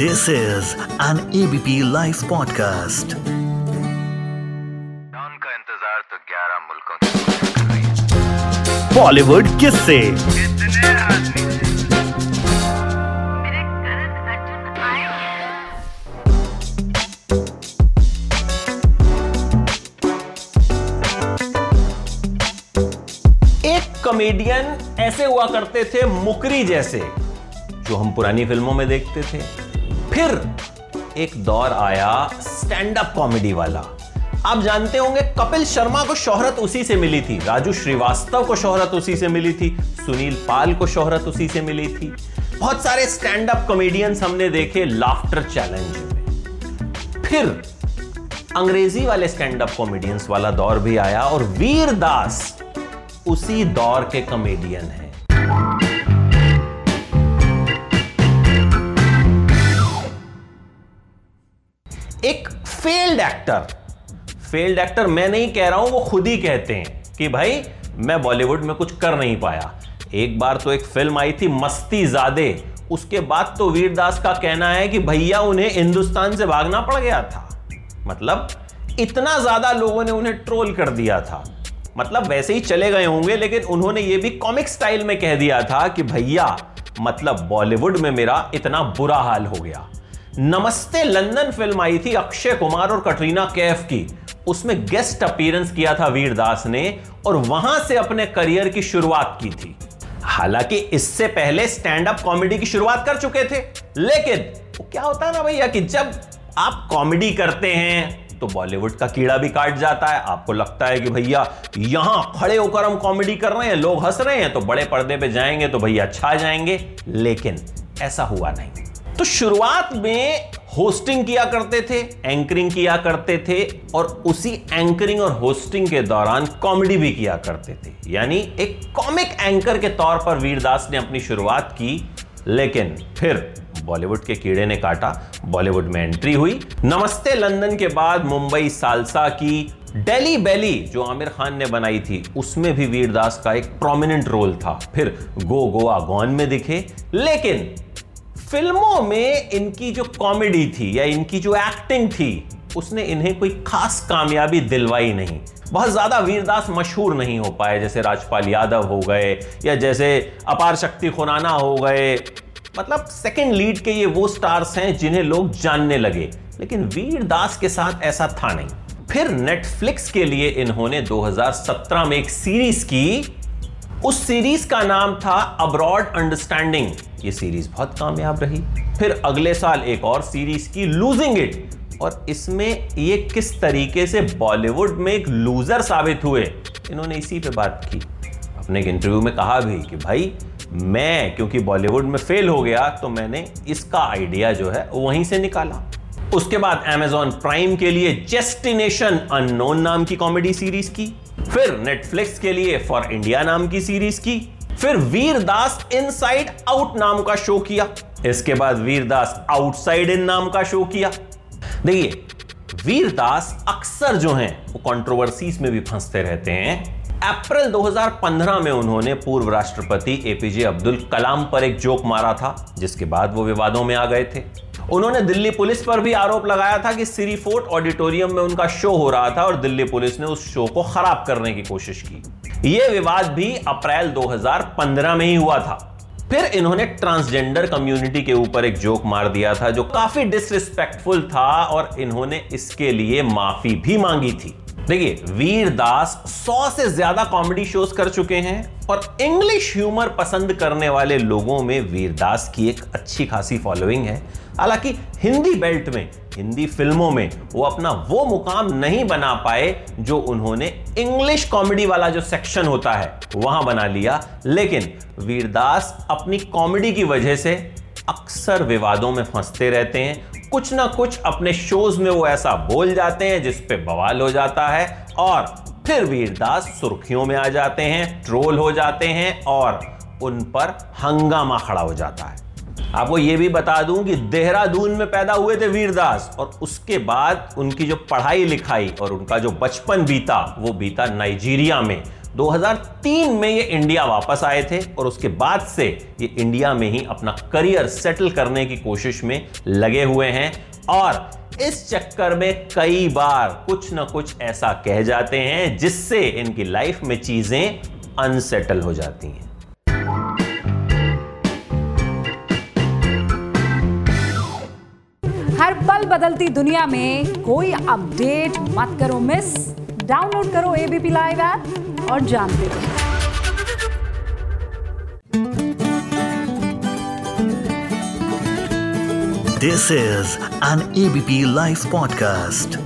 This is an ABP Life podcast. उनका इंतज़ार तो 11 मुल्कों की करण अर्जुन आए एक कॉमेडियन ऐसे हुआ करते थे मुकरी जैसे जो हम पुरानी फ़िल्मों में देखते थे। फिर एक दौर आया स्टैंड अप कॉमेडी वाला। आप जानते होंगे, कपिल शर्मा को शोहरत उसी से मिली थी, राजू श्रीवास्तव को शोहरत उसी से मिली थी, सुनील पाल को शोहरत उसी से मिली थी। बहुत सारे स्टैंड अप कॉमेडियंस हमने देखे लाफ्टर चैलेंज में। फिर अंग्रेज़ी वाले स्टैंड अप कॉमेडियंस वाला दौर भी आया और वीर दास उसी दौर के कॉमेडियन हैं। एक फेल्ड एक्टर फेल्ड एक्टर मैं नहीं कह रहा हूँ, वो खुद ही कहते हैं कि भाई, मैं बॉलीवुड में कुछ कर नहीं पाया। एक बार तो एक फ़िल्म आई थी, मस्ती जादे उसके बाद तो वीरदास का कहना है कि भैया, उन्हें हिंदुस्तान से भागना पड़ गया था। मतलब इतना ज़्यादा लोगों ने उन्हें ट्रोल कर दिया था। मतलब वैसे ही चले गए होंगे, लेकिन उन्होंने ये भी कॉमिक स्टाइल में कह दिया था कि भैया मतलब बॉलीवुड में मेरा इतना बुरा हाल हो गया। नमस्ते, लंदन फ़िल्म आई थी अक्षय कुमार और कटरीना कैफ की। उसमें गेस्ट अपीयरेंस किया था वीरदास ने और वहाँ से अपने करियर की शुरुआत की थी। हालाँकि इससे पहले स्टैंड अप कॉमेडी की शुरुआत कर चुके थे। लेकिन वो क्या होता है ना भैया कि जब आप कॉमेडी करते हैं तो बॉलीवुड का कीड़ा भी काट जाता है। आपको लगता है कि भैया, यहाँ खड़े होकर हम कॉमेडी कर रहे हैं, लोग हंस रहे हैं तो बड़े पर्दे पे जाएँगे तो भैया छा जाएँगे। लेकिन ऐसा हुआ नहीं। तो शुरुआत में होस्टिंग किया करते थे एंकरिंग किया करते थे और उसी एंकरिंग और होस्टिंग के दौरान कॉमेडी भी किया करते थे। यानी एक कॉमिक एंकर के तौर पर वीरदास ने अपनी शुरुआत की, लेकिन फिर बॉलीवुड के कीड़े ने काटा, बॉलीवुड में एंट्री हुई। नमस्ते लंदन के बाद मुंबई सालसा की डेली बेली जो आमिर खान ने बनाई थी, उसमें भी वीरदास का एक प्रोमिनेंट रोल था। फिर गो गोवा गॉन में दिखे, लेकिन फ़िल्मों में इनकी जो कॉमेडी थी या इनकी जो एक्टिंग थी, उसने इन्हें कोई खास कामयाबी दिलवाई नहीं। बहुत ज़्यादा वीरदास मशहूर नहीं हो पाए, जैसे राजपाल यादव हो गए, या जैसे अपार शक्ति खुराना हो गए। मतलब सेकंड लीड के ये वो स्टार्स हैं जिन्हें लोग जानने लगे, लेकिन वीरदास के साथ ऐसा था नहीं। फिर नेटफ्लिक्स के लिए इन्होंने 2017 में एक सीरीज़ की उस सीरीज़ का नाम था अब्रॉड अंडरस्टैंडिंग ये सीरीज़ बहुत कामयाब रही। फिर अगले साल एक और सीरीज़ की लूजिंग इट और इसमें ये किस तरीके से बॉलीवुड में एक लूजर साबित हुए? इन्होंने इसी पे बात की। अपने एक इंटरव्यू में कहा भी कि भाई, मैं क्योंकि बॉलीवुड में फेल हो गया तो मैंने इसका आइडिया जो है वहीं से निकाला। उसके बाद Amazon प्राइम के लिए डेस्टिनेशन अननोन नाम की कॉमेडी सीरीज़ की। फिर नेटफ्लिक्स के लिए फॉर इंडिया नाम की सीरीज़ की, फिर वीरदास इनसाइड आउट नाम का शो किया, इसके बाद वीरदास आउटसाइड इन नाम का शो किया। देखिए वीरदास अक्सर जो हैं, वो कंट्रोवर्सीज में भी फंसते रहते हैं। अप्रैल 2015 में उन्होंने पूर्व राष्ट्रपति एपीजे अब्दुल कलाम पर एक जोक मारा था, जिसके बाद वो विवादों में आ गए थे। उन्होंने दिल्ली पुलिस पर भी आरोप लगाया था कि सिरी फोर्ट ऑडिटोरियम में उनका शो हो रहा था और दिल्ली पुलिस ने उस शो को खराब करने की कोशिश की। यह विवाद भी अप्रैल 2015 में ही हुआ था। फिर इन्होंने ट्रांसजेंडर कम्युनिटी के ऊपर एक जोक मार दिया था जो काफ़ी डिसरिस्पेक्टफुल था और इन्होंने इसके लिए माफ़ी भी मांगी थी। देखिए वीरदास सौ से ज़्यादा कॉमेडी शोज़ कर चुके हैं और इंग्लिश ह्यूमर पसंद करने वाले लोगों में वीरदास की एक अच्छी खासी फॉलोइंग है। हालाँकि हिंदी बेल्ट में, हिंदी फ़िल्मों में वो अपना वो मुकाम नहीं बना पाए जो उन्होंने इंग्लिश कॉमेडी वाला जो सेक्शन होता है, वहाँ बना लिया। लेकिन वीरदास अपनी कॉमेडी की वजह से अक्सर विवादों में फंसते रहते हैं। कुछ ना कुछ अपने शोज़ में वो ऐसा बोल जाते हैं जिस पे बवाल हो जाता है और फिर वीरदास सुर्खियों में आ जाते हैं, ट्रोल हो जाते हैं और उन पर हंगामा खड़ा हो जाता है। आपको यह भी बता दूँ कि देहरादून में पैदा हुए थे वीरदास और उसके बाद उनकी जो पढ़ाई लिखाई और उनका जो बचपन बीता, वो बीता नाइजीरिया में। 2003 में ये इंडिया वापस आए थे और उसके बाद से ये इंडिया में ही अपना करियर सेटल करने की कोशिश में लगे हुए हैं। और इस चक्कर में कई बार कुछ ना कुछ ऐसा कह जाते हैं जिससे इनकी लाइफ में चीज़ें अनसेटल हो जाती हैं। हर पल बदलती दुनिया में कोई अपडेट मत करो, मिस। डाउनलोड करो एबीपी लाइव ऐप और जानते रहो। This is an ABP live podcast